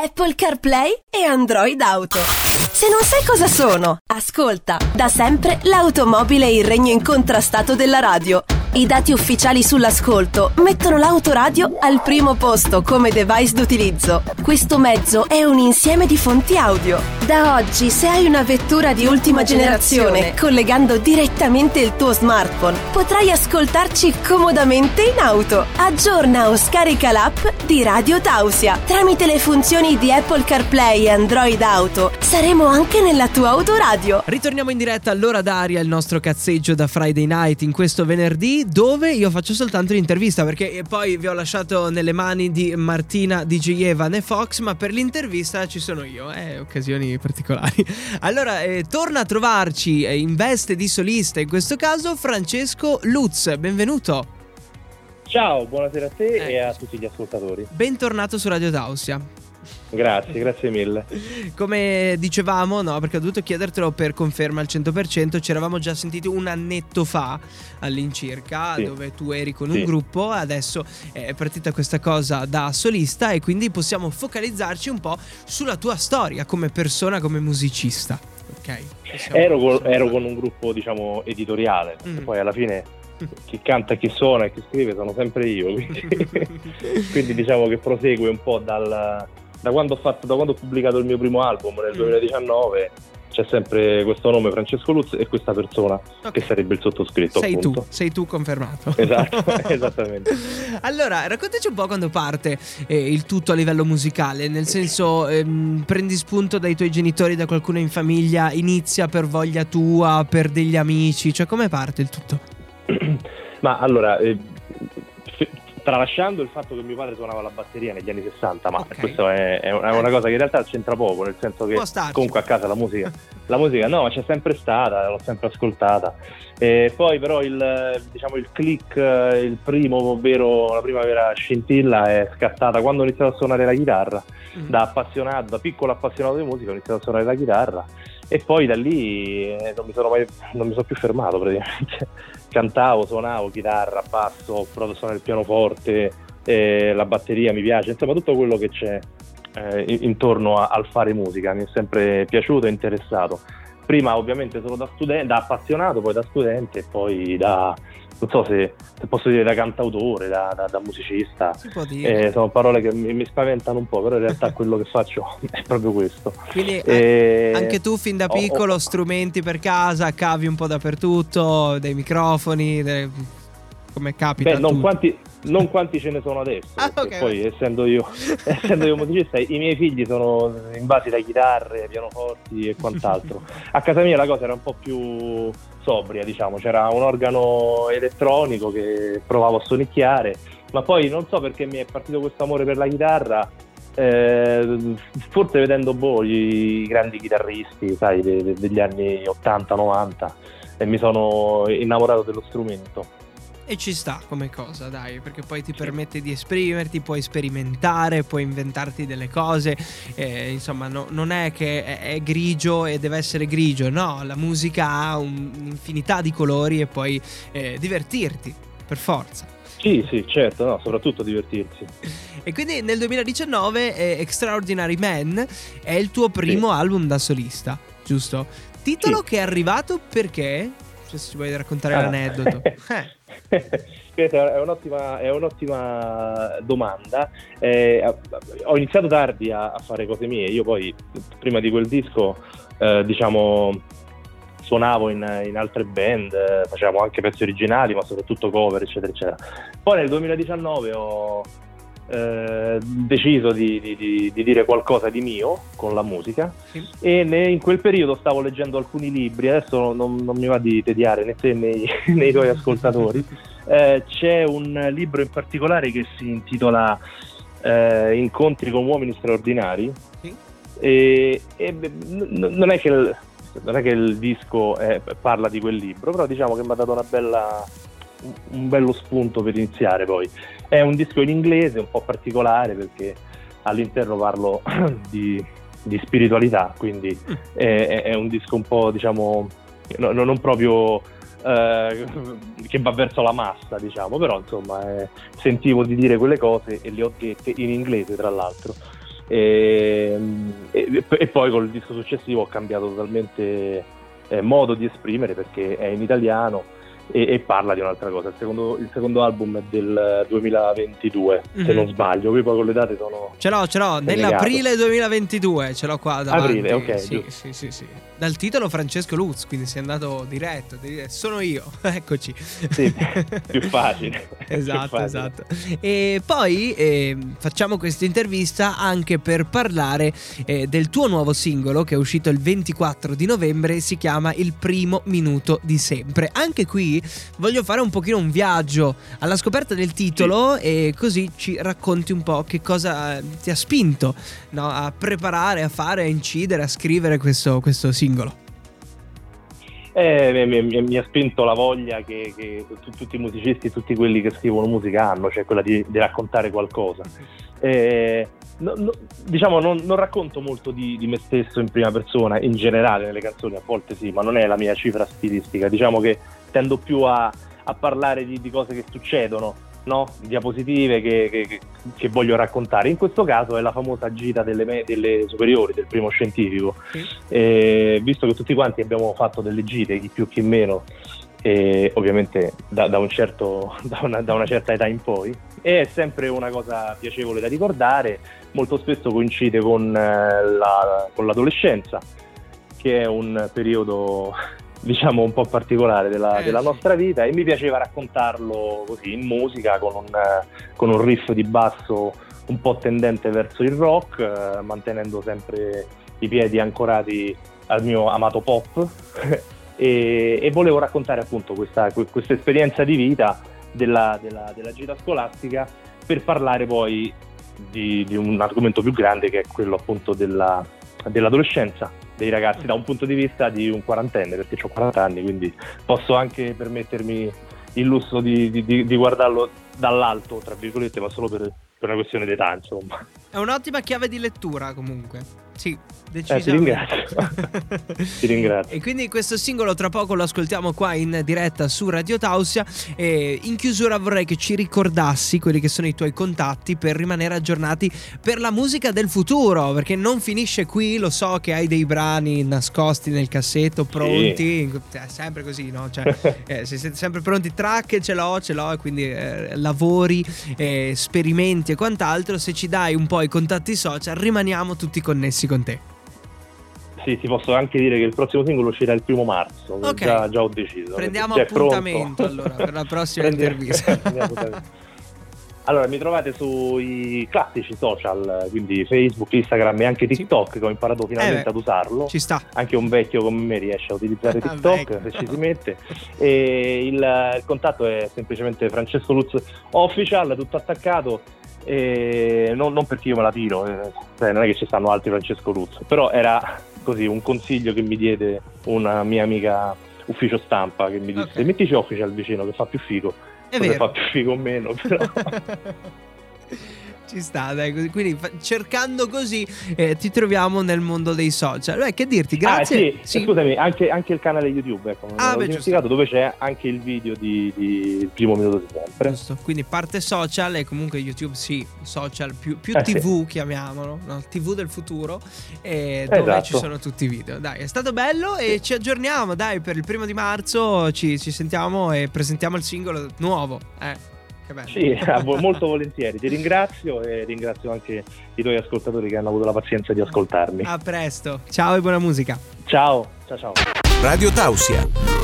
Apple CarPlay e Android Auto. Se non sai cosa sono, ascolta. Da sempre l'automobile è il regno incontrastato della radio. I dati ufficiali sull'ascolto mettono l'autoradio al primo posto come device d'utilizzo. Questo mezzo è un insieme di fonti audio. Da oggi, se hai una vettura di ultima generazione, collegando direttamente il tuo smartphone, potrai ascoltarci comodamente in auto. Aggiorna o scarica l'app di Radio Tausia. Tramite le funzioni di Apple CarPlay e Android Auto, saremo anche nella tua autoradio. Ritorniamo in diretta all'ora d'aria, il nostro cazzeggio da Friday Night in questo venerdì dove io faccio soltanto l'intervista perché poi vi ho lasciato nelle mani di Martina DJ Evan e Fox, ma per l'intervista ci sono io, eh, occasioni particolari. Allora, eh, torna a trovarci eh, in veste di solista, in questo caso Francesco Lutz, benvenuto. Ciao, buonasera a te eh. e a tutti gli ascoltatori. Bentornato su Radio Tausia. Grazie, grazie mille. Come dicevamo, no, perché ho dovuto chiedertelo per conferma al 100%, ci eravamo già sentiti un annetto fa all'incirca, sì. dove tu eri con sì. un gruppo, adesso è partita questa cosa da solista e quindi possiamo focalizzarci un po' sulla tua storia come persona, come musicista. Ok. Ero con, ero con, un gruppo, diciamo, editoriale, mm. poi alla fine chi canta, chi suona e chi scrive sono sempre io, quindi, quindi diciamo che prosegue un po' dal da quando, ho fatto, da quando ho pubblicato il mio primo album nel 2019 mm. c'è sempre questo nome Francesco Lutz e questa persona okay. che sarebbe il sottoscritto. Sei appunto. tu, sei tu confermato. Esatto, esattamente. allora, raccontaci un po' quando parte eh, il tutto a livello musicale, nel senso ehm, prendi spunto dai tuoi genitori, da qualcuno in famiglia, inizia per voglia tua, per degli amici, cioè come parte il tutto? Ma allora, eh, tralasciando il fatto che mio padre suonava la batteria negli anni 60, ma okay. questo è, è, una cosa che in realtà c'entra poco, nel senso che comunque a casa la musica, la musica no, c'è sempre stata, l'ho sempre ascoltata. E poi però il, diciamo, il click, il primo, ovvero la prima vera scintilla è scattata quando ho iniziato a suonare la chitarra, mm. da appassionato, da piccolo appassionato di musica ho iniziato a suonare la chitarra e poi da lì eh, non mi sono mai non mi sono più fermato praticamente cantavo, suonavo chitarra, basso, ho provato a suonare il pianoforte, eh, la batteria mi piace, insomma tutto quello che c'è eh, intorno a, al fare musica mi è sempre piaciuto e interessato. Prima ovviamente solo da studente, da appassionato, poi da studente e poi da, non so se, se, posso dire da cantautore, da, da, da musicista. Si può dire. Eh, sono parole che mi, mi, spaventano un po', però in realtà quello che faccio è proprio questo. Quindi eh, anche tu fin da piccolo oh. strumenti per casa, cavi un po' dappertutto, dei microfoni, dei... come capita? Beh, non quanti, non quanti, ce ne sono adesso. Ah, okay. Poi essendo io, essendo io musicista, i miei figli sono invasi da chitarre, pianoforti e quant'altro. A casa mia la cosa era un po' più sobria, diciamo, c'era un organo elettronico che provavo a sonicchiare, ma poi non so perché mi è partito questo amore per la chitarra, eh, forse vedendo voi i grandi chitarristi, sai, de- de- degli anni 80-90 e mi sono innamorato dello strumento. E ci sta come cosa, dai, perché poi ti permette di esprimerti, puoi sperimentare, puoi inventarti delle cose. Eh, insomma, no, non è che è, è, grigio e deve essere grigio, no, la musica ha un'infinità di colori e puoi eh, divertirti, per forza. Sì, sì, certo, no, soprattutto divertirsi. E quindi nel 2019 eh, Extraordinary Man è il tuo primo sì. album da solista, giusto? Titolo sì. che è arrivato perché? Se ci vuoi raccontare ah. l'aneddoto. eh. è, un'ottima, è un'ottima domanda. Eh, ho iniziato tardi a, a, fare cose mie. Io poi, prima di quel disco, eh, diciamo, suonavo in, in, altre band, eh, facevamo anche pezzi originali, ma soprattutto cover, eccetera, eccetera. Poi nel 2019 ho eh, deciso di, di, di, dire qualcosa di mio con la musica sì. e ne, in quel periodo stavo leggendo alcuni libri, adesso non, non mi va di tediare né te né, né i tuoi ascoltatori, eh, c'è un libro in particolare che si intitola eh, Incontri con uomini straordinari sì. e, e non, è il, non, è che il, disco è, parla di quel libro, però diciamo che mi ha dato una bella un bello spunto per iniziare poi. È un disco in inglese un po' particolare perché all'interno parlo di, di spiritualità, quindi mm. è, è, un disco un po' diciamo no, non proprio eh, che va verso la massa, diciamo, però insomma eh, sentivo di dire quelle cose e le ho dette in inglese tra l'altro. E, e, e, poi col disco successivo ho cambiato totalmente eh, modo di esprimere perché è in italiano e, e, parla di un'altra cosa. Il secondo, il secondo album è del 2022, mm-hmm. se mhm. non sbaglio. Qui poi con le date sono. Ce l'ho, ce l'ho. Nell'aprile 2022 ce l'ho qua davanti. Aprile, ok. Sì, sì, sì, sì, Dal titolo Francesco Luz, quindi sei andato diretto. Sono io, eccoci. Sì, più facile. esatto, più facile. esatto. E poi eh, facciamo questa intervista anche per parlare eh, del tuo nuovo singolo che è uscito il 24 di novembre. Si chiama Il primo minuto di sempre. Anche qui voglio fare un pochino un viaggio alla scoperta del titolo sì. e così ci racconti un po' che cosa ti ha spinto no, a preparare, a fare, a incidere, a scrivere questo, questo singolo. Eh, mi, mi, mi, ha spinto la voglia che, che tutti i musicisti, tutti quelli che scrivono musica hanno, cioè quella di, di raccontare qualcosa. Eh, no, no, diciamo, non, non, racconto molto di, di, me stesso in prima persona, in generale nelle canzoni, a volte sì, ma non è la mia cifra stilistica. Diciamo che tendo più a, a parlare di, di, cose che succedono, no? diapositive che, che, che, voglio raccontare. In questo caso è la famosa gita delle, delle superiori, del primo scientifico. Sì. E, visto che tutti quanti abbiamo fatto delle gite, chi più chi meno, e ovviamente da, da, un certo, da, una, da, una, certa età in poi. E è sempre una cosa piacevole da ricordare, molto spesso coincide con, eh, la, con l'adolescenza, che è un periodo diciamo un po' particolare della, eh, della nostra vita e mi piaceva raccontarlo così in musica con un, con un riff di basso un po' tendente verso il rock, eh, mantenendo sempre i piedi ancorati al mio amato pop. E, e, volevo raccontare appunto questa, questa esperienza di vita della, della, della, gita scolastica per parlare poi di, di, un argomento più grande che è quello appunto della, dell'adolescenza dei ragazzi da un punto di vista di un quarantenne perché ho 40 anni quindi posso anche permettermi il lusso di, di, di guardarlo dall'alto tra virgolette ma solo per, per una questione di età insomma. È un'ottima chiave di lettura comunque sì decisamente. Eh, ti ringrazio. ti ringrazio. E quindi questo singolo tra poco lo ascoltiamo qua in diretta su Radio Tausia. E in chiusura vorrei che ci ricordassi quelli che sono i tuoi contatti per rimanere aggiornati per la musica del futuro, perché non finisce qui, lo so che hai dei brani nascosti nel cassetto, pronti, sì. è sempre così, no? Cioè, eh, se siete sempre pronti, track ce l'ho, ce l'ho, e quindi eh, lavori, eh, sperimenti e quant'altro, se ci dai un po' i contatti social rimaniamo tutti connessi con te. Sì, ti posso anche dire che il prossimo singolo uscirà il primo marzo. Okay. Già, già, ho deciso. Prendiamo cioè, appuntamento allora per la prossima intervista. allora, mi trovate sui classici social, quindi Facebook, Instagram e anche TikTok, sì. che ho imparato finalmente eh ad usarlo. Ci sta. Anche un vecchio come me riesce a utilizzare ah, TikTok se ci si mette. E il, il contatto è semplicemente Francesco Luz Official, tutto attaccato non, non, perché io me la tiro, eh, cioè non è che ci stanno altri Francesco Luzzo, però era così un consiglio che mi diede una mia amica ufficio stampa che mi disse okay. mettici official vicino che fa più figo. Vero. fa più figo o meno, però... Ci sta, dai, quindi cercando così eh, ti troviamo nel mondo dei social. Beh, che dirti, ah, grazie. Ah, sì, sì. scusami, anche, anche, il canale YouTube, ecco, ah, beh, dimenticato, dove c'è anche il video di, di il primo minuto di sempre. Giusto, quindi parte social e comunque YouTube sì, social più, più eh, TV sì. chiamiamolo, no? TV del futuro, eh, dove esatto. ci sono tutti i video. Dai, è stato bello e ci aggiorniamo, dai, per il primo di marzo ci, ci sentiamo e presentiamo il singolo nuovo. Eh. Sì, molto volentieri. Ti ringrazio e ringrazio anche i tuoi ascoltatori che hanno avuto la pazienza di ascoltarmi. A presto. Ciao e buona musica. Ciao, ciao ciao. Radio Tausia